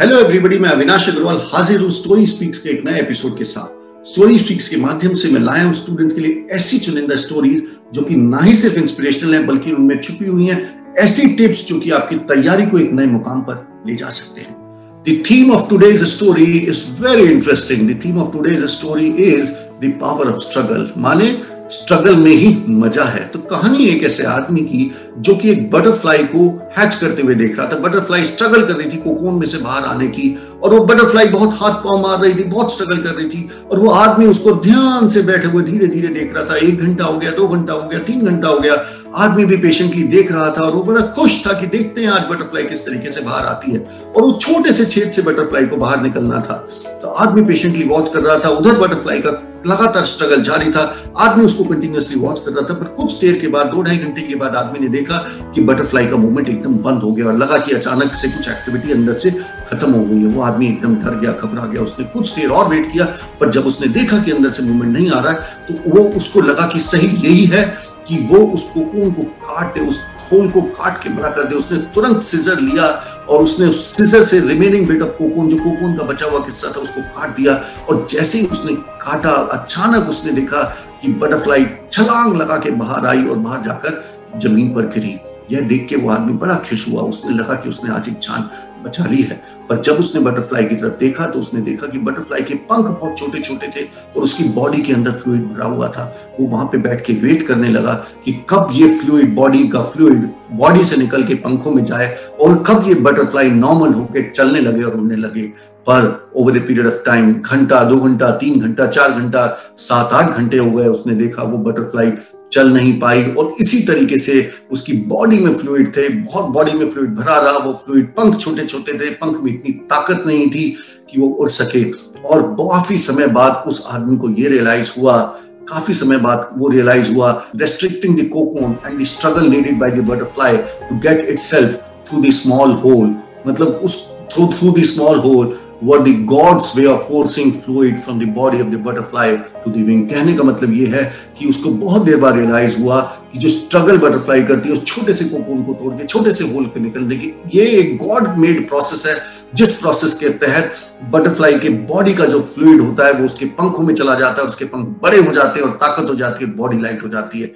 Hello everybody मैं अविनाश अग्रवाल हाजिर हूँ स्टोरी स्पीक्स के एक नए एपिसोड के साथ स्टोरी स्पीक्स के माध्यम से मैं लाया हूँ स्टूडेंट्स के लिए ऐसी चुनिंदा स्टोरीज जो कि ना ही सिर्फ़ इंस्पिरेशनल है, बल्कि उनमें छुपी हुई हैं ऐसी टिप्स जो कि आपकी तैयारी को एक नए मुकाम पर ले जा सकते हैं The theme of today's story is very interesting. The of today's story is the power of struggle. माने स्ट्रगल में ही मज़ा है। तो कहानी एक ऐसे आदमी की जो कि एक बटरफ्लाई को हैच करते हुए देख रहा था। बटरफ्लाई स्ट्रगल कर रही थी कोकोन में से बाहर आने की और वो बटरफ्लाई बहुत हाथ पाँव मार रही थी, बहुत स्ट्रगल कर रही थी और वो आदमी उसको ध्यान से बैठे हुए धीरे धीरे देख रहा था। एक घंटा हो गया, दो घंटा हो गया, तीन घंटा हो गया। आदमी भी पेशेंटली देख रहा था और वो बड़ा खुश था कि देखते हैं आज बटरफ्लाई किस तरीके से बाहर आती है। और वो छोटे से छेद से बटरफ्लाई को बाहर निकलना था। तो आदमी पेशेंटली वॉच कर रहा था, उधर बटरफ्लाई का लगातार स्ट्रगल जारी था। आदमी उसको कंटिन्यूसली वॉच कर रहा था, पर कुछ देर के बाद, दो ढाई घंटे के बाद आदमी ने देखा कि बटरफ्लाई का मूवमेंट एकदम बंद हो गया और लगा कि अचानक से कुछ एक्टिविटी अंदर से खत्म हो गई है। वो आदमी एकदम डर गया, घबरा गया। उसने कुछ देर और वेट किया, पर जब उसने देखा कि अंदर से मूवमेंट नहीं आ रहा है तो वो उसको लगा कि सही यही है। कि वो उस कोकोन को काट दे, उस खोल को काट के बड़ा कर दे। उसने तुरंत सीजर लिया और उसने उस सीजर से रिमेनिंग बिट ऑफ़ कोकोन जो कोकोन का बचा हुआ किस्सा था, उसको काट दिया। और जैसे ही उसने काटा, अचानक उसने देखा कि बटरफ्लाई छलांग लगा के बाहर आई और बाहर जाकर ज़मीन पर गिरी। यह देख के वो आदमी बड़ा खुश हुआ। उसने लगा कि उसने आज एक जान बचा ली है। पर जब उसने बटरफ्लाई की तरफ़ देखा तो उसने देखा कि बटरफ्लाई के पंख बहुत छोटे छोटे थे और उसकी बॉडी के अंदर फ्लूइड भरा हुआ था। वो वहाँ पे बैठ के वेट करने लगा कि कब ये फ्लूइड बॉडी का फ्लूइड बॉडी से निकल के पंखों में जाए और कब ये बटरफ्लाई नॉर्मल होकर चलने लगे और उड़ने लगे। पर over a period of time घंटा, दो घंटा, तीन घंटा, चार घंटा, सात आठ घंटे हो गए उसने देखा वो बटरफ्लाई चल नहीं पाई और इसी तरीके से उसकी बॉडी में फ्लूइड थे, बहुत बॉडी में फ्लूइड भरा रहा, वो फ्लूइड पंख छोटे छोटे थे पंख में इतनी ताकत नहीं थी कि वो उड़ सके। और काफ़ी समय बाद उस आदमी को ये रियलाइज़ हुआ, काफ़ी समय बाद वो रियलाइज़ हुआ restricting the cocoon and the struggle needed by the butterfly to get itself through the small hole मतलब उस through through the small hole were the God's way of forcing fluid from the body of the butterfly to the. कहने का मतलब ये है कि उसको बहुत देर बाद रियलाइज़ हुआ कि जो स्ट्रगल बटरफ्लाई करती है, उस छोटे से कोकोन को तोड़ के, छोटे से होल के निकलने की, ये एक गॉड मेड प्रोसेस है, जिस प्रोसेस के तहत बटरफ्लाई के बॉडी का जो फ्लूड होता है, वो उसके पंखों में चला जाता है, उसके पंख बड़े हो जाते हैं और ताकत हो जाती है बॉडी लाइट हो जाती है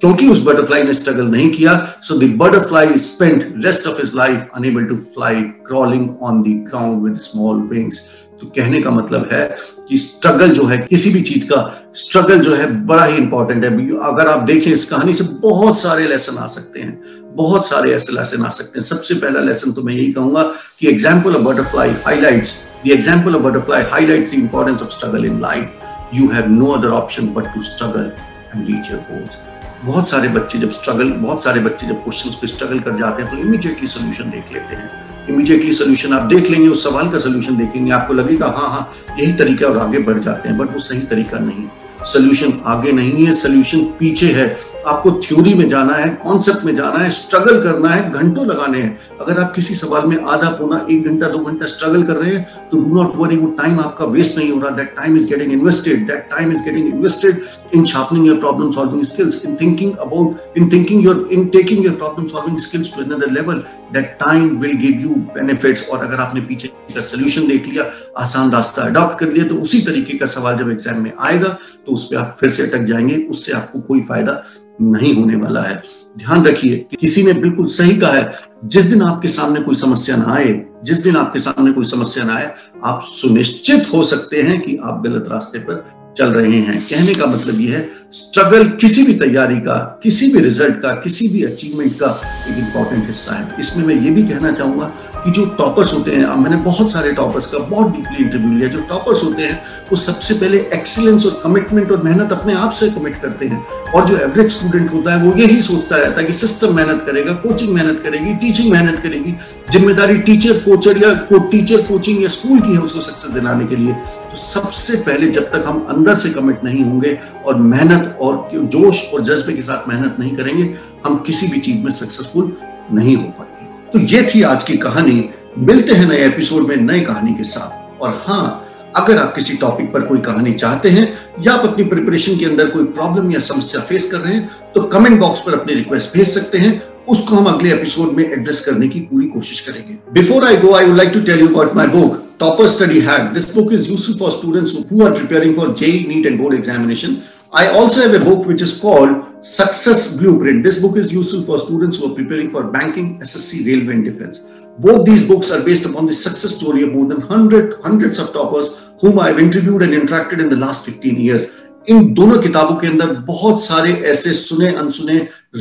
क्योंकि उस बटरफ्लाई ने स्ट्रगल नहीं किया so the butterfly spent rest of his life unable to fly crawling on the ground with small wings तो कहने का मतलब है कि स्ट्रगल जो है, किसी भी चीज़ का स्ट्रगल जो है बड़ा ही इंपॉर्टेंट है। अगर आप देखें, इस कहानी से बहुत सारे लेसन आ सकते हैं। बहुत सारे ऐसे लेसन आ सकते हैं। सबसे पहला लेसन तो मैं यही कहूँगा कि example of butterfly highlights the example of butterfly highlights the importance of struggle in life you have no other option but to struggle and reach your goals बहुत सारे बच्चे जब स्ट्रगल बहुत सारे बच्चे जब क्वेश्चन पे स्ट्रगल कर जाते हैं तो इमीजिएटली सोल्यूशन देख लेते हैं। इमीजिएटली सोल्यूशन आप देख लेंगे, उस सवाल का सोल्यूशन देखेंगे। आपको लगेगा हाँ हाँ यही तरीका और आगे बढ़ जाते हैं बट वो सही तरीका नहीं। सोल्यूशन आगे नहीं है सोल्यूशन पीछे है। आपको थ्योरी में जाना है कॉन्सेप्ट में जाना है स्ट्रगल करना है, घंटों लगाने हैं। अगर आप किसी सवाल में आधा पौना, एक घंटा, दो घंटा स्ट्रगल कर रहे हैं तो डू नॉट वरी वो टाइम आपका वेस्ट नहीं हो रहा। That time is getting invested that time is getting invested in sharpening your problem solving skills in thinking about in thinking your in taking your problem solving skills to another level that time will give you benefits और अगर आपने पीछे का solution देख लिया, आसान रास्ता adopt कर लिया तो उसी तरीके का सवाल जब एग्ज़ाम में आएगा तो उस पर आप फिर से अटक जाएँगे। उससे आपको कोई फ़ायदा नहीं होने वाला है। ध्यान रखिए कि किसी ने बिल्कुल सही कहा है। जिस दिन आपके सामने कोई समस्या ना आए, जिस दिन आपके सामने कोई समस्या ना आए, आप सुनिश्चित हो सकते हैं कि आप गलत रास्ते पर चल रहे हैं। कहने का मतलब यह है स्ट्रगल किसी भी तैयारी का किसी भी रिज़ल्ट का किसी भी अचीवमेंट का एक इंपॉर्टेंट हिस्सा है। इसमें मैं ये भी कहना चाहूँगा कि जो टॉपर्स होते हैं अब मैंने बहुत सारे टॉपर्स का बहुत डीपली इंटरव्यू लिया। जो टॉपर्स होते हैं वो सबसे पहले एक्सीलेंस और कमिटमेंट और मेहनत अपने आप से कमिट करते हैं। और जो एवरेज स्टूडेंट होता है वो यही सोचता रहता है कि सिस्टम मेहनत करेगा कोचिंग मेहनत करेगी टीचिंग मेहनत करेगी। ज़िम्मेदारी टीचर कोचर या को, टीचर कोचिंग या स्कूल की है उसको सक्सेस दिलाने के लिए। सबसे पहले जब तक हम अंदर से कमिट नहीं होंगे और मेहनत और जोश और जज्बे के साथ मेहनत नहीं करेंगे, हम किसी भी चीज़ में सक्सेसफुल नहीं हो पाएँगे। तो ये थी आज की कहानी। मिलते हैं नए एपिसोड में नई कहानी के साथ। और हाँ अगर आप किसी टॉपिक पर कोई कहानी चाहते हैं या आप अपनी प्रिपरेशन के अंदर कोई प्रॉब्लम या समस्या फेस कर रहे हैं तो कमेंट बॉक्स पर अपनी रिक्वेस्ट भेज सकते हैं। उसको हम अगले एपिसोड में एड्रेस करने की पूरी कोशिश करेंगे। Before I go I would like to tell you about my book Topper Study Hack. This book is useful for students who are preparing for JEE, NEET and board examination. I also have a book which is called Success Blueprint. This book is useful for students who are preparing for banking, SSC, railway and defense. Both these books are based upon the success story of more than 100, hundreds of toppers whom I've interviewed and interacted in the last 15 years. इन दोनों किताबों के अंदर बहुत सारे ऐसे सुने अनसुने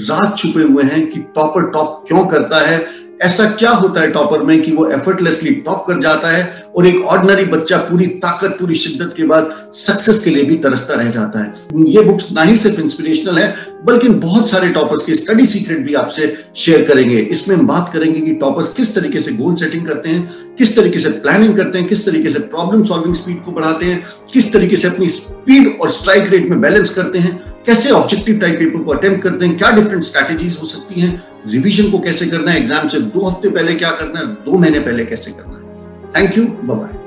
राज छुपे हुए हैं कि टॉपर टॉप क्यों करता है ऐसा क्या होता है टॉपर में कि वो एफर्टलेसली टॉप कर जाता है और एक ऑर्डिनरी बच्चा पूरी ताकत, पूरी शिद्दत के बाद सक्सेस के लिए भी तरसता रह जाता है? ये बुक्स ना ही सिर्फ़ इंस्पिरेशनल है, बल्कि बहुत सारे टॉपर्स के स्टडी सीक्रेट भी आपसे शेयर करेंगे। इसमें हम बात करेंगे कि टॉपर्स किस तरीके से गोल सेटिंग करते हैं, किस तरीके से प्लानिंग करते हैं, किस तरीके से प्रॉब्लम सॉल्विंग स्पीड को बढ़ाते हैं, किस तरीके से अपनी स्पीड और स्ट्राइक रेट में बैलेंस करते हैं। कैसे ऑब्जेक्टिव टाइप पेपर को अटेम्प्ट करते हैं? क्या डिफरेंट स्ट्रैटेजीज हो सकती हैं? रिवीजन को कैसे करना है? एग्ज़ाम से दो हफ़्ते पहले क्या करना है? दो महीने पहले कैसे करना है? Thank you bye